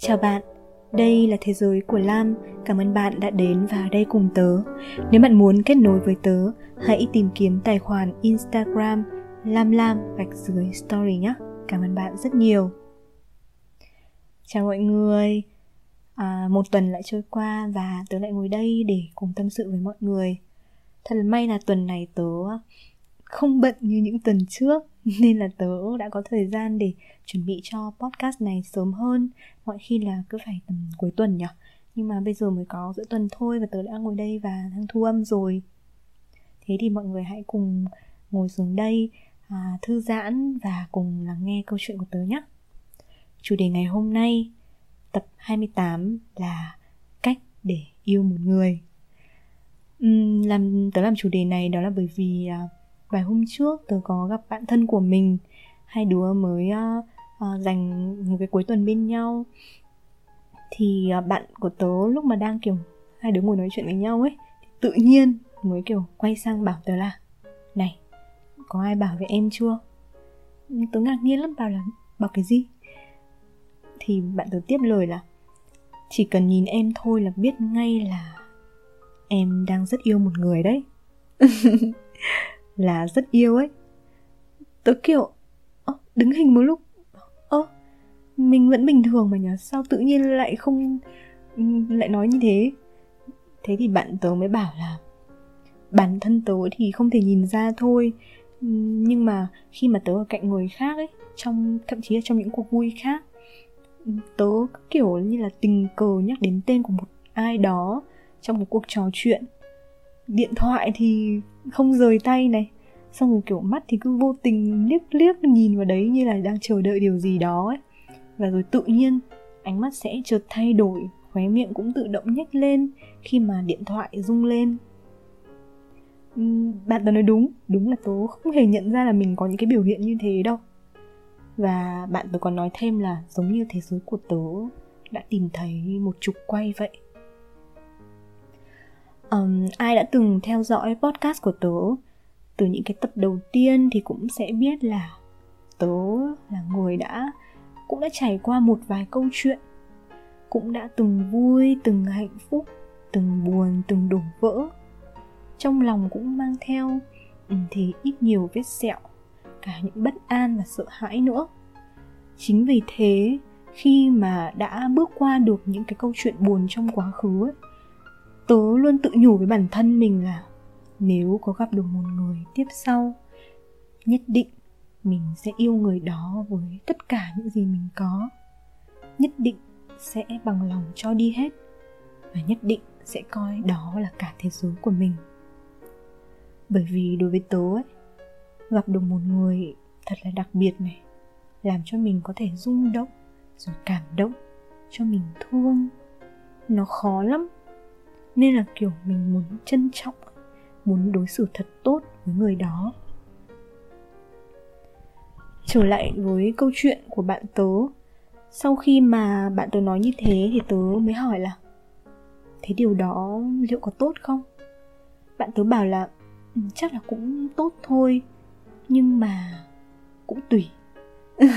Chào bạn, đây là thế giới của Lam. Cảm ơn bạn đã đến và đây cùng tớ. Nếu bạn muốn kết nối với tớ, hãy tìm kiếm tài khoản Instagram lam lam gạch dưới story nhé. Cảm ơn bạn rất nhiều. Chào mọi người. À, một tuần lại trôi qua và tớ lại ngồi đây để cùng tâm sự với mọi người. Thật là may là tuần này tớ không bận như những tuần trước nên là tớ đã có thời gian để chuẩn bị cho podcast này sớm hơn. Mọi khi là cứ phải tầm cuối tuần nhỉ? Nhưng mà bây giờ mới có giữa tuần thôi và tớ đã ngồi đây và đang thu âm rồi. Thế thì mọi người hãy cùng ngồi xuống đây à, thư giãn và cùng lắng nghe câu chuyện của tớ nhé. Chủ đề ngày hôm nay tập 28 là cách để yêu một người. Uhm, làm tớ làm chủ đề này đó là bởi vì à, vài hôm trước tớ có gặp bạn thân của mình. Hai đứa mới uh, uh, dành một cái cuối tuần bên nhau. Thì uh, bạn của tớ lúc mà đang kiểu hai đứa ngồi nói chuyện với nhau ấy thì tự nhiên mới kiểu quay sang bảo tớ là này có ai bảo với em chưa? Tớ ngạc nhiên lắm bảo là bảo cái gì? Thì bạn tớ tiếp lời là chỉ cần nhìn em thôi là biết ngay là em đang rất yêu một người đấy. là rất yêu ấy. Tớ kiểu ơ, đứng hình một lúc. Ơ mình vẫn bình thường mà nhỉ sao tự nhiên lại không lại nói như thế? Thế thì bạn tớ mới bảo là bản thân tớ thì không thể nhìn ra thôi. Nhưng mà khi mà tớ ở cạnh người khác ấy trong thậm chí là trong những cuộc vui khác tớ kiểu như là tình cờ nhắc đến tên của một ai đó trong cái cuộc trò chuyện điện thoại thì không rời tay này. Xong rồi kiểu mắt thì cứ vô tình liếc liếc nhìn vào đấy như là đang chờ đợi điều gì đó ấy. Và rồi tự nhiên ánh mắt sẽ chợt thay đổi, khóe miệng cũng tự động nhếch lên khi mà điện thoại rung lên. Bạn tớ nói đúng đúng là tớ không hề nhận ra là mình có những cái biểu hiện như thế đâu. Và bạn tớ còn nói thêm là giống như thế giới của tớ đã tìm thấy một trục quay vậy um, ai đã từng theo dõi podcast của tớ? Từ những cái tập đầu tiên thì cũng sẽ biết là tớ là người đã cũng đã trải qua một vài câu chuyện cũng đã từng vui từng hạnh phúc từng buồn từng đổ vỡ. Trong lòng cũng mang theo thì ít nhiều vết sẹo cả những bất an và sợ hãi nữa. Chính vì thế khi mà đã bước qua được những cái câu chuyện buồn trong quá khứ ấy, tớ luôn tự nhủ với bản thân mình là nếu có gặp được một người tiếp sau, nhất định mình sẽ yêu người đó với tất cả những gì mình có. Nhất định sẽ bằng lòng cho đi hết và nhất định sẽ coi đó là cả thế giới của mình. Bởi vì đối với tớ ấy, gặp được một người thật là đặc biệt này, làm cho mình có thể rung động rồi cảm động, cho mình thương. Nó khó lắm nên là kiểu mình muốn trân trọng muốn đối xử thật tốt với người đó. Trở lại với câu chuyện của bạn tớ. Sau khi mà bạn tớ nói như thế thì tớ mới hỏi là thế điều đó liệu có tốt không? Bạn tớ bảo là ừ, chắc là cũng tốt thôi nhưng mà cũng tùy.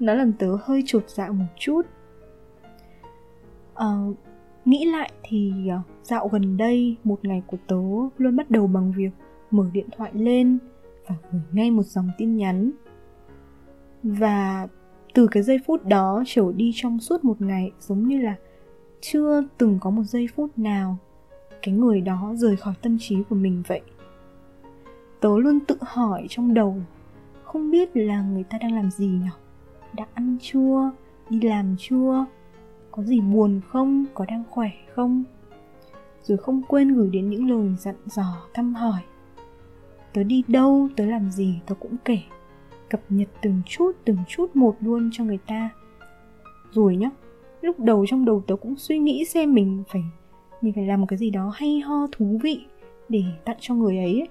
Nó làm tớ hơi chột dạ một chút. Uh, nghĩ lại thì ờ, dạo gần đây một ngày của tớ luôn bắt đầu bằng việc mở điện thoại lên và gửi ngay một dòng tin nhắn. Và từ cái giây phút đó trở đi trong suốt một ngày, giống như là chưa từng có một giây phút nào cái người đó rời khỏi tâm trí của mình vậy. Tớ luôn tự hỏi trong đầu, không biết là người ta đang làm gì nhỉ đã ăn chưa? Đi làm chưa? Có gì buồn không? Có đang khỏe không? Rồi không quên gửi đến những lời dặn dò thăm hỏi. Tớ đi đâu? Tớ làm gì? Tớ cũng kể. Cập nhật từng chút từng chút một luôn cho người ta. Rồi nhá lúc đầu trong đầu tớ cũng suy nghĩ xem mình phải mình phải làm một cái gì đó hay ho thú vị để tặng cho người ấy, ấy.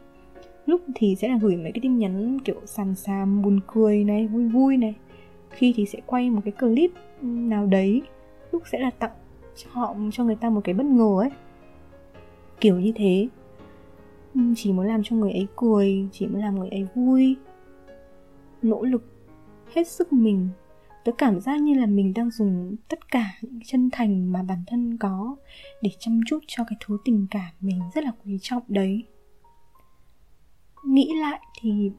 lúc thì sẽ là gửi mấy cái tin nhắn kiểu sàm sàm buồn cười này vui vui này. Khi thì sẽ quay một cái clip nào đấy lúc sẽ là tặng cho họ, cho người ta một cái bất ngờ ấy. Kiểu như thế. Ừ, chỉ muốn làm cho người ấy cười, chỉ muốn làm người ấy vui. Nỗ lực hết sức mình. Tớ cảm giác như là mình đang dùng tất cả những chân thành mà bản thân có để chăm chút cho cái thứ tình cảm mình rất là quý trọng đấy. Nghĩ lại thì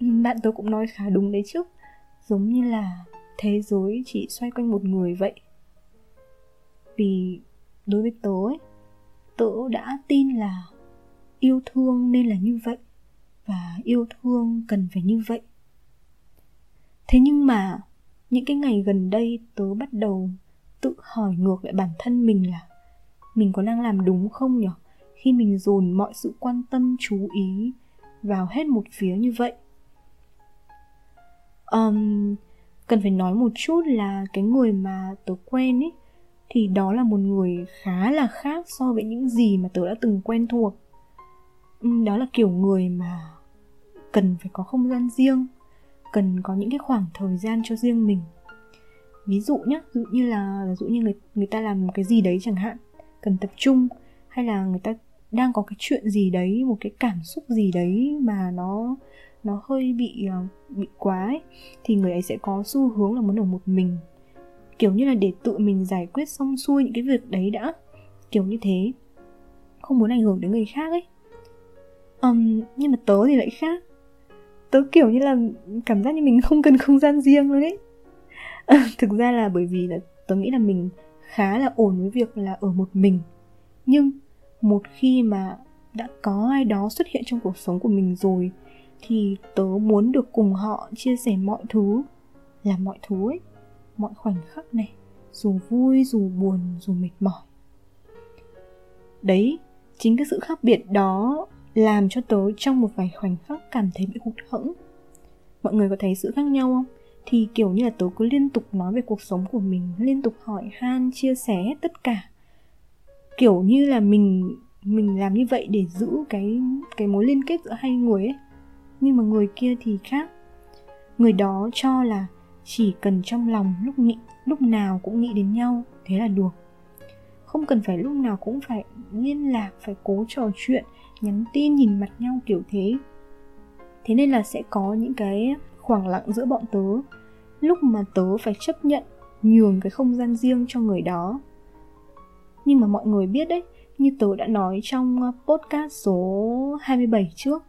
bạn tớ cũng nói khá đúng đấy chứ. Giống như là thế giới chỉ xoay quanh một người vậy vì đối với tớ ấy tớ đã tin là yêu thương nên là như vậy và yêu thương cần phải như vậy. Thế nhưng mà những cái ngày gần đây tớ bắt đầu tự hỏi ngược lại bản thân mình là mình có đang làm đúng không nhỉ khi mình dồn mọi sự quan tâm chú ý vào hết một phía như vậy. Um, cần phải nói một chút là cái người mà tớ quen ấy thì đó là một người khá là khác so với những gì mà tớ đã từng quen thuộc. Ừ, đó là kiểu người mà cần phải có không gian riêng cần có những cái khoảng thời gian cho riêng mình. Ví dụ nhé ví dụ như là ví dụ như người người ta làm một cái gì đấy chẳng hạn cần tập trung hay là người ta đang có cái chuyện gì đấy một cái cảm xúc gì đấy mà nó nó hơi bị ờ, bị quá ấy, thì người ấy sẽ có xu hướng là muốn ở một mình kiểu như là để tự mình giải quyết xong xuôi những cái việc đấy đã. Kiểu như thế. Không muốn ảnh hưởng đến người khác ấy. Um, nhưng mà tớ thì lại khác. Tớ kiểu như là cảm giác như mình không cần không gian riêng luôn ấy. Thực ra là bởi vì là tớ nghĩ là mình khá là ổn với việc là ở một mình. Nhưng một khi mà đã có ai đó xuất hiện trong cuộc sống của mình rồi thì tớ muốn được cùng họ chia sẻ mọi thứ là mọi thứ ấy mọi khoảnh khắc này, dù vui, dù buồn, dù mệt mỏi. Đấy, chính cái sự khác biệt đó làm cho tớ trong một vài khoảnh khắc cảm thấy bị hụt hẫng. Mọi người có thấy sự khác nhau không? Thì kiểu như là tớ cứ liên tục nói về cuộc sống của mình, liên tục hỏi han, chia sẻ hết tất cả. Kiểu như là mình mình làm như vậy để giữ cái cái mối liên kết giữa hai người ấy. Nhưng mà người kia thì khác. Người đó cho là chỉ cần trong lòng lúc nghĩ, lúc nào cũng nghĩ đến nhau, thế là được. Không cần phải lúc nào cũng phải liên lạc, phải cố trò chuyện, nhắn tin, nhìn mặt nhau kiểu thế. Thế nên là sẽ có những cái khoảng lặng giữa bọn tớ. Lúc mà tớ phải chấp nhận, nhường cái không gian riêng cho người đó. Nhưng mà mọi người biết đấy, như tớ đã nói trong ờ, podcast số 27 trước,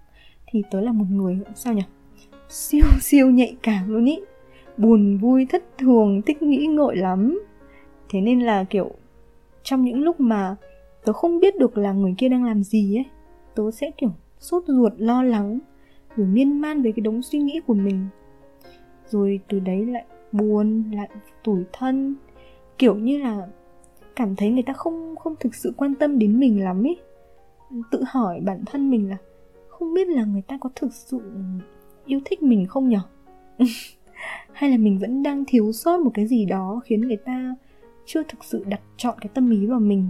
thì tớ là một người, sao nhỉ? Siêu siêu nhạy cảm luôn ý buồn vui, thất thường, thích nghĩ ngợi lắm. Thế nên là, kiểu, trong những lúc mà tớ không biết được là người kia đang làm gì ấy, tớ sẽ, kiểu, sốt ruột, lo lắng, rồi miên man về cái đống suy nghĩ của mình. Rồi từ đấy lại buồn, lại tủi thân. Kiểu như là cảm thấy người ta không không thực sự quan tâm đến mình lắm ấy. Tự hỏi bản thân mình là không biết là người ta có thực sự yêu thích mình không nhở? hay là mình vẫn đang thiếu sót một cái gì đó khiến người ta chưa thực sự đặt chọn cái tâm ý vào mình?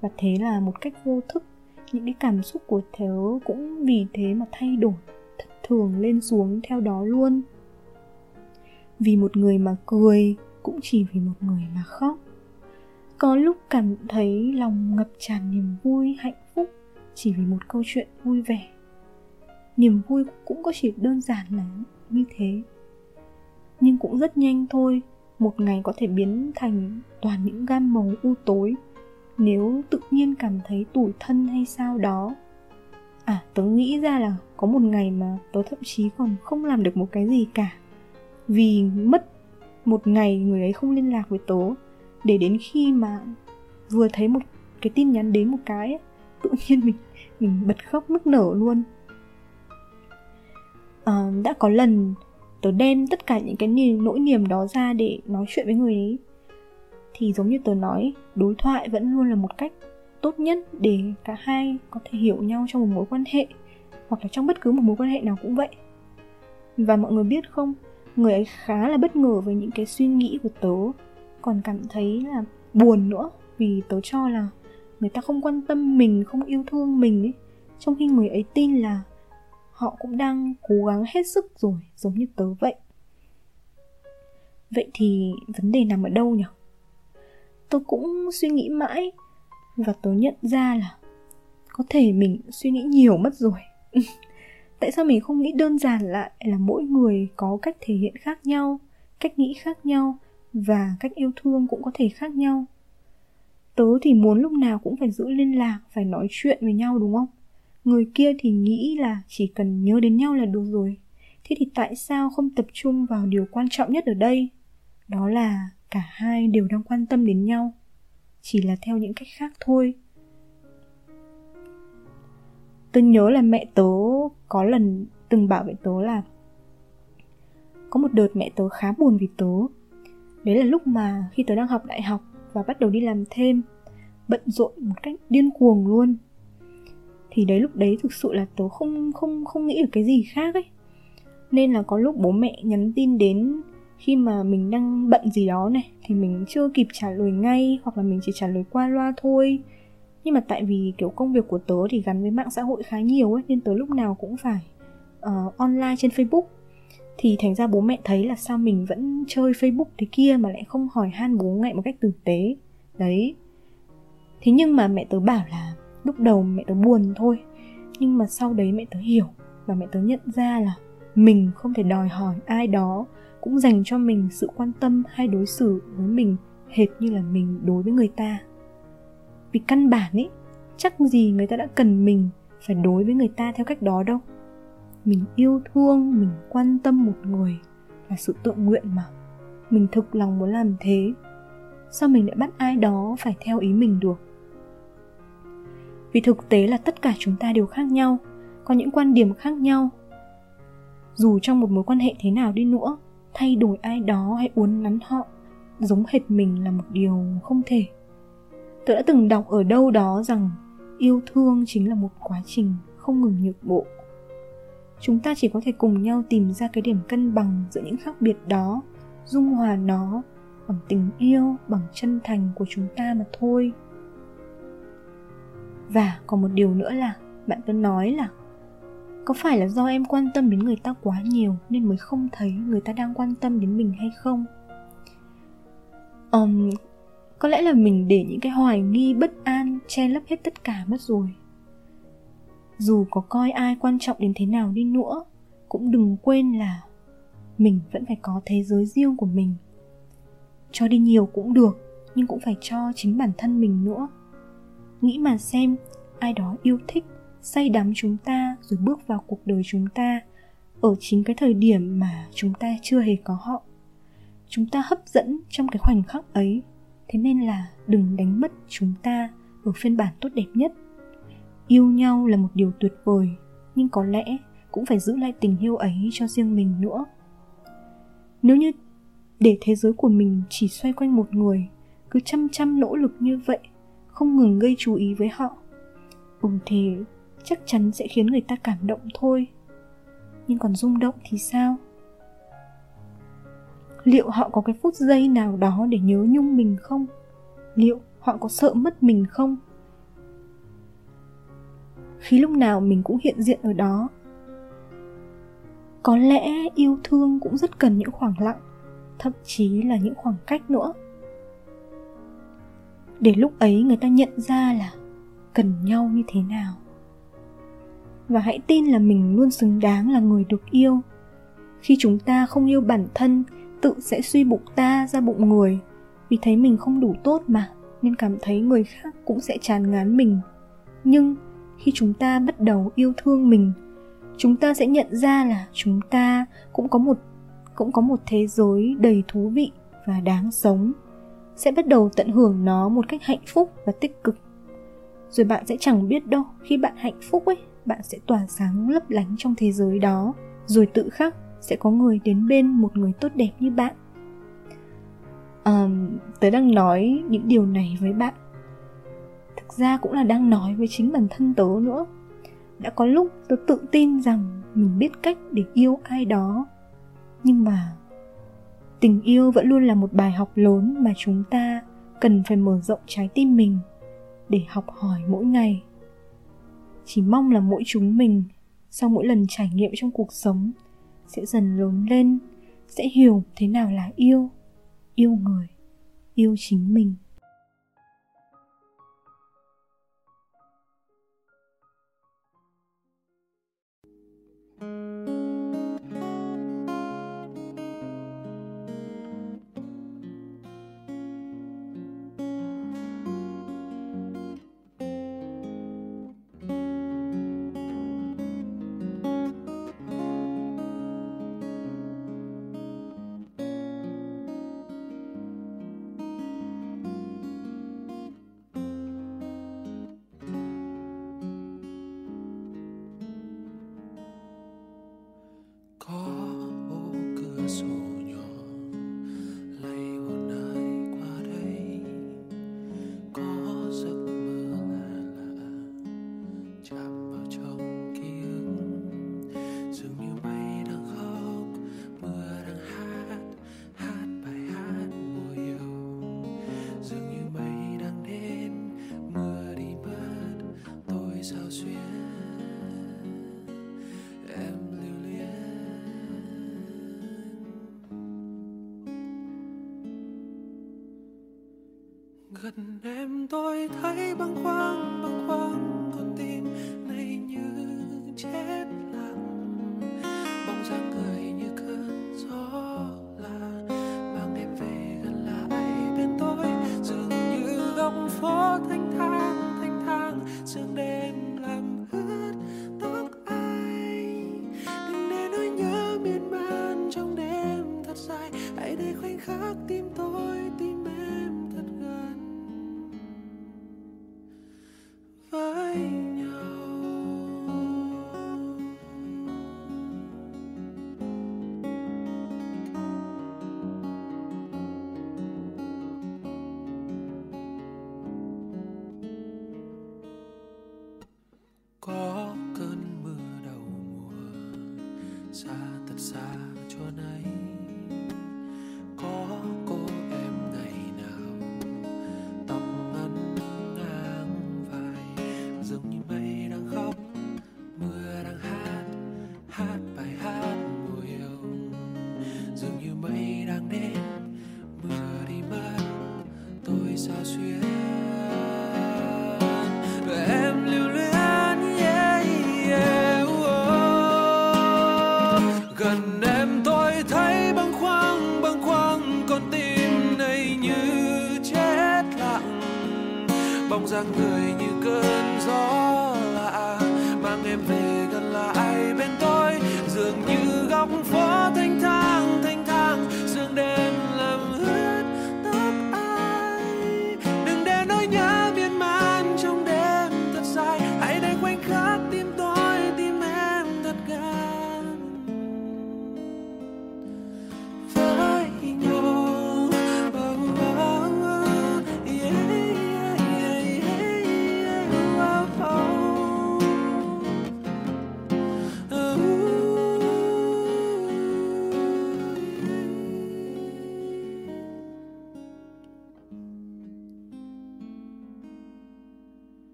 Và thế là một cách vô thức, những cái cảm xúc của tớ cũng vì thế mà thay đổi, thất thường lên xuống theo đó luôn. Vì một người mà cười cũng chỉ vì một người mà khóc. Có lúc cảm thấy lòng ngập tràn niềm vui, hạnh phúc chỉ vì một câu chuyện vui vẻ. Niềm vui cũng có chỉ đơn giản là như thế nhưng cũng rất nhanh thôi. Một ngày có thể biến thành toàn những gam màu u tối. Nếu tự nhiên cảm thấy tủi thân hay sao đó. À tớ nghĩ ra là có một ngày mà tớ thậm chí còn không làm được một cái gì cả. Vì mất một ngày người ấy không liên lạc với tớ. Để đến khi mà vừa thấy một cái tin nhắn đến một cái tự nhiên mình mình bật khóc nức nở luôn. À, đã có lần tớ đem tất cả những cái niềm, nỗi niềm đó ra để nói chuyện với người ấy. Thì giống như tớ nói, đối thoại vẫn luôn là một cách tốt nhất để cả hai có thể hiểu nhau trong một mối quan hệ, hoặc là trong bất cứ một mối quan hệ nào cũng vậy. Và mọi người biết không, người ấy khá là bất ngờ với những cái suy nghĩ của tớ, còn cảm thấy là buồn nữa vì tớ cho là người ta không quan tâm mình, không yêu thương mình ấy. Trong khi người ấy tin là họ cũng đang cố gắng hết sức rồi, giống như tớ vậy. Vậy thì vấn đề nằm ở đâu nhỉ? Tôi cũng suy nghĩ mãi và tôi nhận ra là có thể mình suy nghĩ nhiều mất rồi. Tại sao mình không nghĩ đơn giản lại là mỗi người có cách thể hiện khác nhau, cách nghĩ khác nhau và cách yêu thương cũng có thể khác nhau? Tớ thì muốn lúc nào cũng phải giữ liên lạc, phải nói chuyện với nhau, đúng không? Người kia thì nghĩ là chỉ cần nhớ đến nhau là đủ rồi. Thế thì tại sao không tập trung vào điều quan trọng nhất ở đây? Đó là cả hai đều đang quan tâm đến nhau. Chỉ là theo những cách khác thôi. Tôi nhớ là mẹ tớ có lần từng bảo với tớ là có một đợt mẹ tớ khá buồn vì tớ. Đấy là lúc mà khi tớ đang học đại học và bắt đầu đi làm thêm, bận rộn một cách điên cuồng luôn thì đấy lúc đấy thực sự là tớ không không không nghĩ được cái gì khác ấy. Nên là có lúc bố mẹ nhắn tin đến khi mà mình đang bận gì đó này thì mình chưa kịp trả lời ngay hoặc là mình chỉ trả lời qua loa thôi. Nhưng mà tại vì kiểu công việc của tớ thì gắn với mạng xã hội khá nhiều ấy nên tớ lúc nào cũng phải uh, online trên facebook. Thì thành ra bố mẹ thấy là sao mình vẫn chơi facebook thế kia mà lại không hỏi han bố mẹ một cách tử tế. Đấy. Thế nhưng mà mẹ tớ bảo là lúc đầu mẹ tớ buồn thôi, nhưng mà sau đấy mẹ tớ hiểu và mẹ tớ nhận ra là mình không thể đòi hỏi ai đó cũng dành cho mình sự quan tâm hay đối xử với mình hệt như là mình đối với người ta. Vì căn bản ấy chắc gì người ta đã cần mình phải đối với người ta theo cách đó đâu. Mình yêu thương, mình quan tâm một người là sự tự nguyện mà. Mình thực lòng muốn làm thế, sao mình lại bắt ai đó phải theo ý mình được? Vì thực tế là tất cả chúng ta đều khác nhau, có những quan điểm khác nhau. Dù trong một mối quan hệ thế nào đi nữa, thay đổi ai đó hay uốn nắn họ, giống hệt mình là một điều không thể. Tôi đã từng đọc ở đâu đó rằng yêu thương chính là một quá trình không ngừng nhược bộ. Chúng ta chỉ có thể cùng nhau tìm ra cái điểm cân bằng giữa những khác biệt đó, dung hòa nó bằng tình yêu, bằng chân thành của chúng ta mà thôi và còn một điều nữa là bạn cứ nói là có phải là do em quan tâm đến người ta quá nhiều nên mới không thấy người ta đang quan tâm đến mình hay không? Um, có lẽ là mình để những cái hoài nghi bất an che lấp hết tất cả mất rồi. Dù có coi ai quan trọng đến thế nào đi nữa cũng đừng quên là mình vẫn phải có thế giới riêng của mình. Cho đi nhiều cũng được nhưng cũng phải cho chính bản thân mình nữa nghĩ mà xem, ai đó yêu thích, say đắm chúng ta rồi bước vào cuộc đời chúng ta ở chính cái thời điểm mà chúng ta chưa hề có họ. Chúng ta hấp dẫn trong cái khoảnh khắc ấy, thế nên là đừng đánh mất chúng ta ở phiên bản tốt đẹp nhất. Yêu nhau là một điều tuyệt vời, nhưng có lẽ cũng phải giữ lại tình yêu ấy cho riêng mình nữa. Nếu như để thế giới của mình chỉ xoay quanh một người, cứ chăm chăm nỗ lực như vậy không ngừng gây chú ý với họ. Ừ thì chắc chắn sẽ khiến người ta cảm động thôi. Nhưng còn rung động thì sao? Liệu họ có cái phút giây nào đó để nhớ nhung mình không? Liệu họ có sợ mất mình không? Khi lúc nào mình cũng hiện diện ở đó. Có lẽ yêu thương cũng rất cần những khoảng lặng, thậm chí là những khoảng cách nữa để lúc ấy người ta nhận ra là cần nhau như thế nào. Và hãy tin là mình luôn xứng đáng là người được yêu. Khi chúng ta không yêu bản thân, tự sẽ suy bụng ta ra bụng người. Vì thấy mình không đủ tốt mà, nên cảm thấy người khác cũng sẽ chán ngán mình. Nhưng khi chúng ta bắt đầu yêu thương mình, chúng ta sẽ nhận ra là chúng ta cũng có một, cũng có một thế giới đầy thú vị và đáng sống sẽ bắt đầu tận hưởng nó một cách hạnh phúc và tích cực. Rồi bạn sẽ chẳng biết đâu khi bạn hạnh phúc ấy bạn sẽ tỏa sáng lấp lánh trong thế giới đó. Rồi tự khắc sẽ có người đến bên một người tốt đẹp như bạn. Um, tớ đang nói những điều này với bạn. Thực ra cũng là đang nói với chính bản thân tớ nữa. Đã có lúc tớ tự tin rằng mình biết cách để yêu ai đó. Nhưng mà tình yêu vẫn luôn là một bài học lớn mà chúng ta cần phải mở rộng trái tim mình để học hỏi mỗi ngày. Chỉ mong là mỗi chúng mình, sau mỗi lần trải nghiệm trong cuộc sống, sẽ dần lớn lên, sẽ hiểu thế nào là yêu yêu người, yêu chính mình. call. gần em tôi thấy băng khoăn băng khoăn con tim này như chết.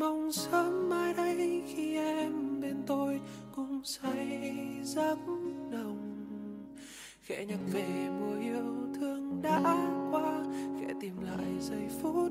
mong sớm mai đây khi em bên tôi cũng say giấc đồng. Khẽ nhắc về mùa yêu thương đã qua, khẽ tìm lại giây phút